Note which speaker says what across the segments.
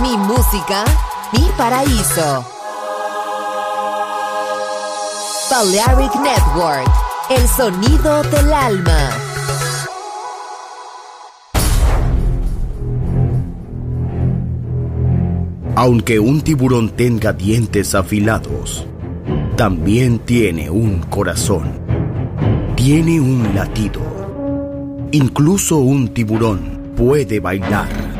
Speaker 1: mi música, mi paraíso. Balearic Network, el sonido del alma.
Speaker 2: Aunque un tiburón tenga dientes afilados, también tiene un corazón. Tiene un latido. Incluso un tiburón puede bailar.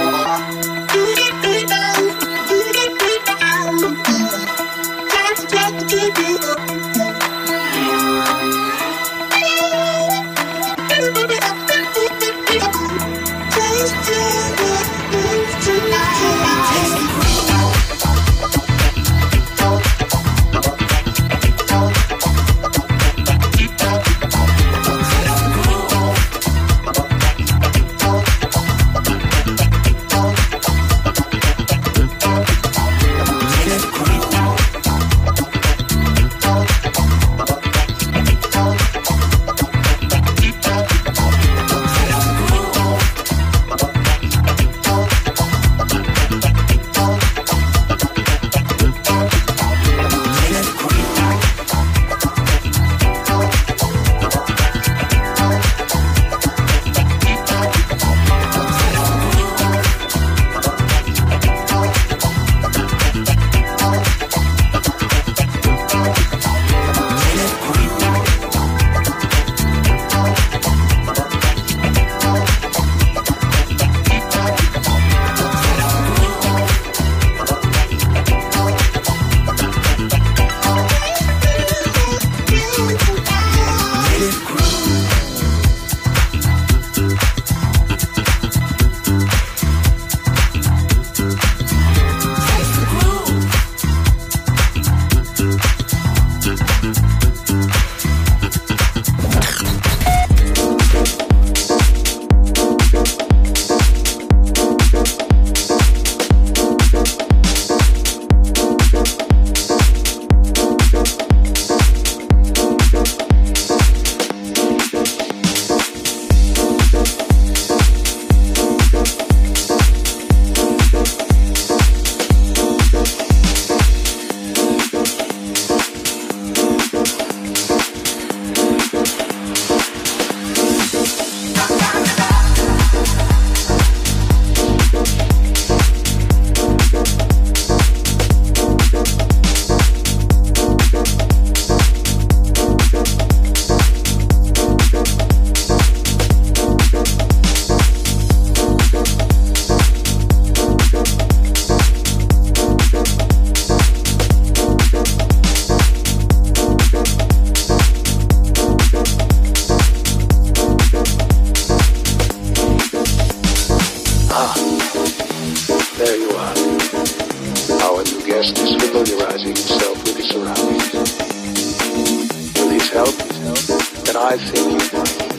Speaker 3: I think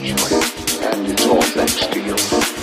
Speaker 3: you. And it's all thanks to you.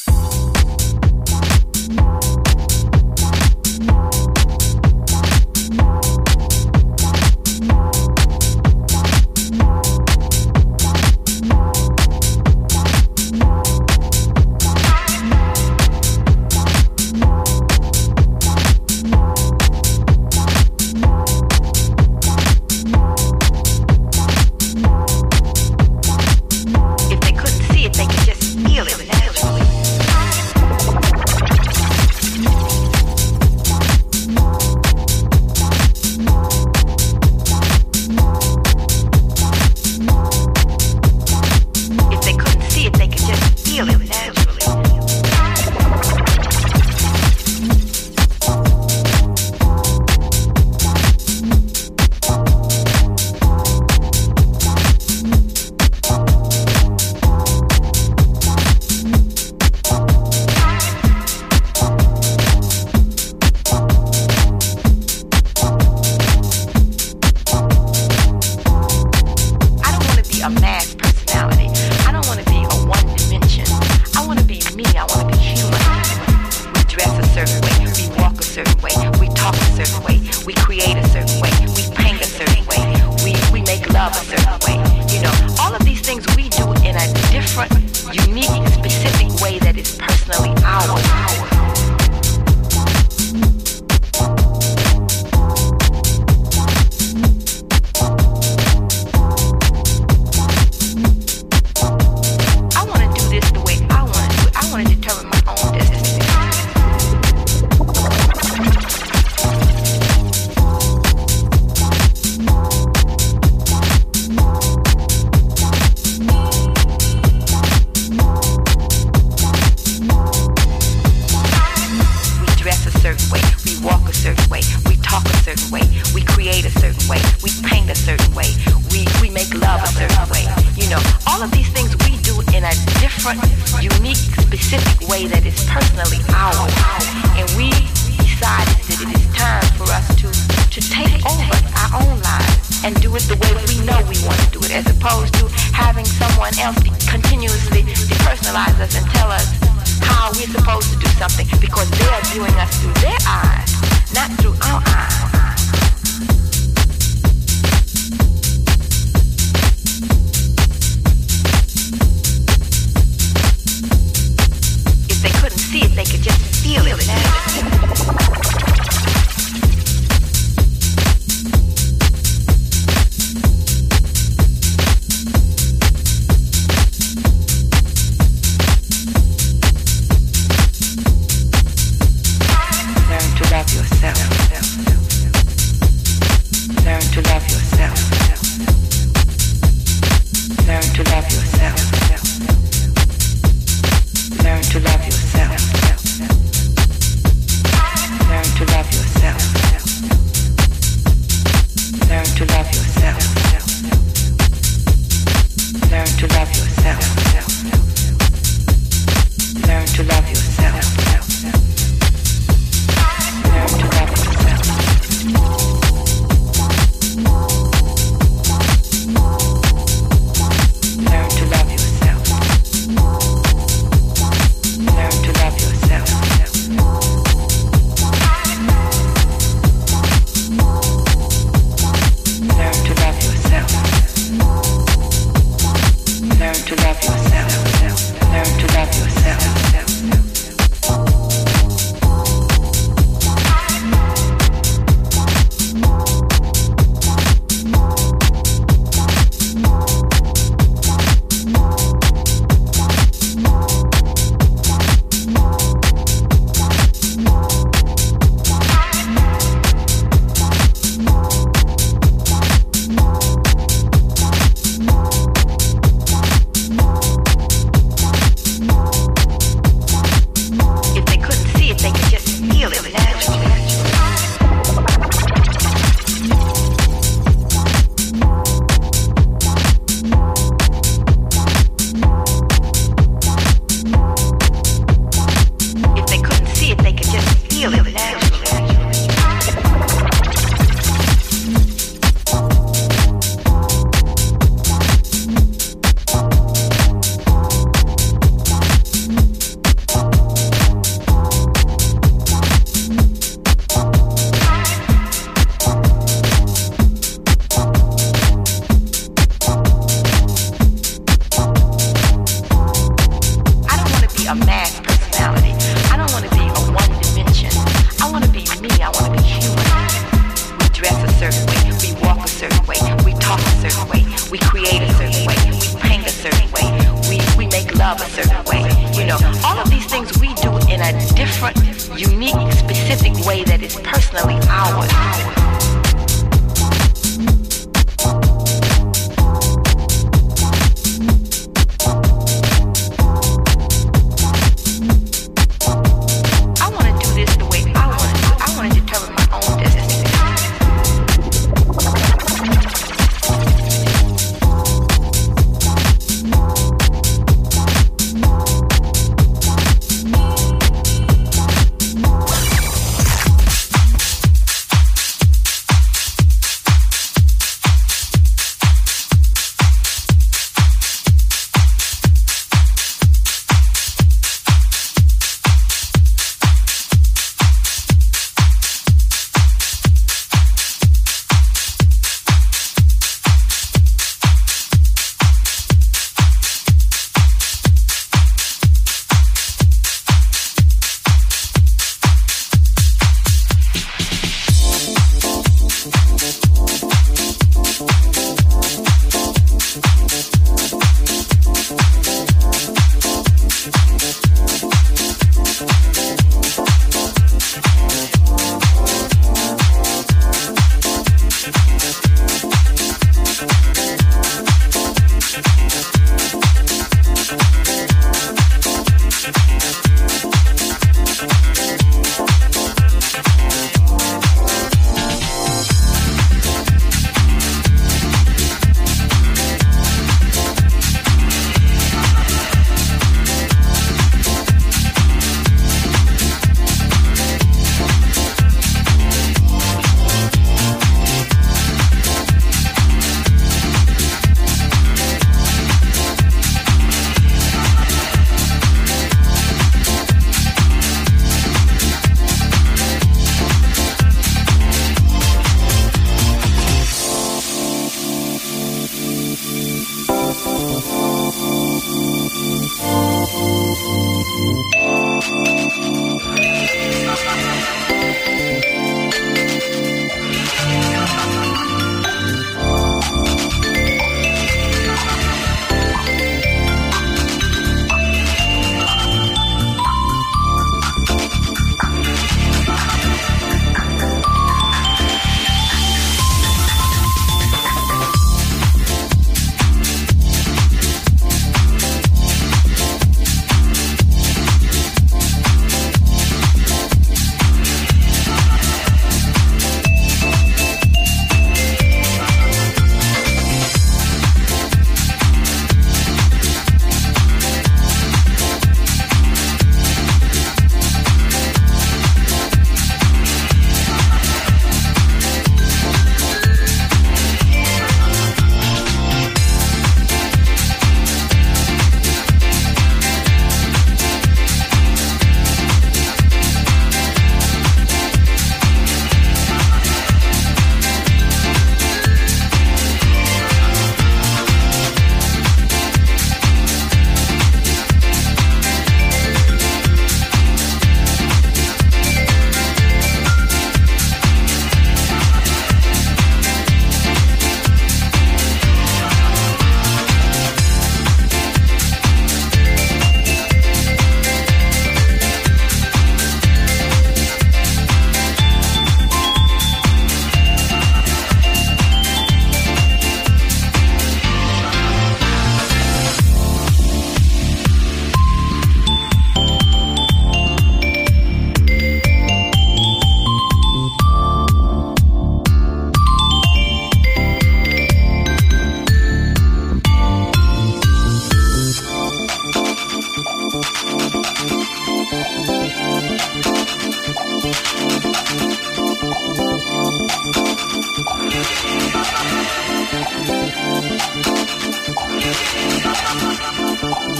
Speaker 4: Certain way, we walk a certain way, we talk a certain way, we create a certain way, we paint a certain way, we, we make love a certain way. You know, all of these things we do in a different, unique, specific way that is personally ours. And we decided that it is time for us to, to take over our own lives and do it the way we know we want to do it, as opposed to having someone else continuously depersonalize us and tell us how we're supposed to do something because they are viewing us through their eyes, not through our eyes. If they couldn't see it, they could just feel it naturally.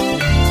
Speaker 2: Thank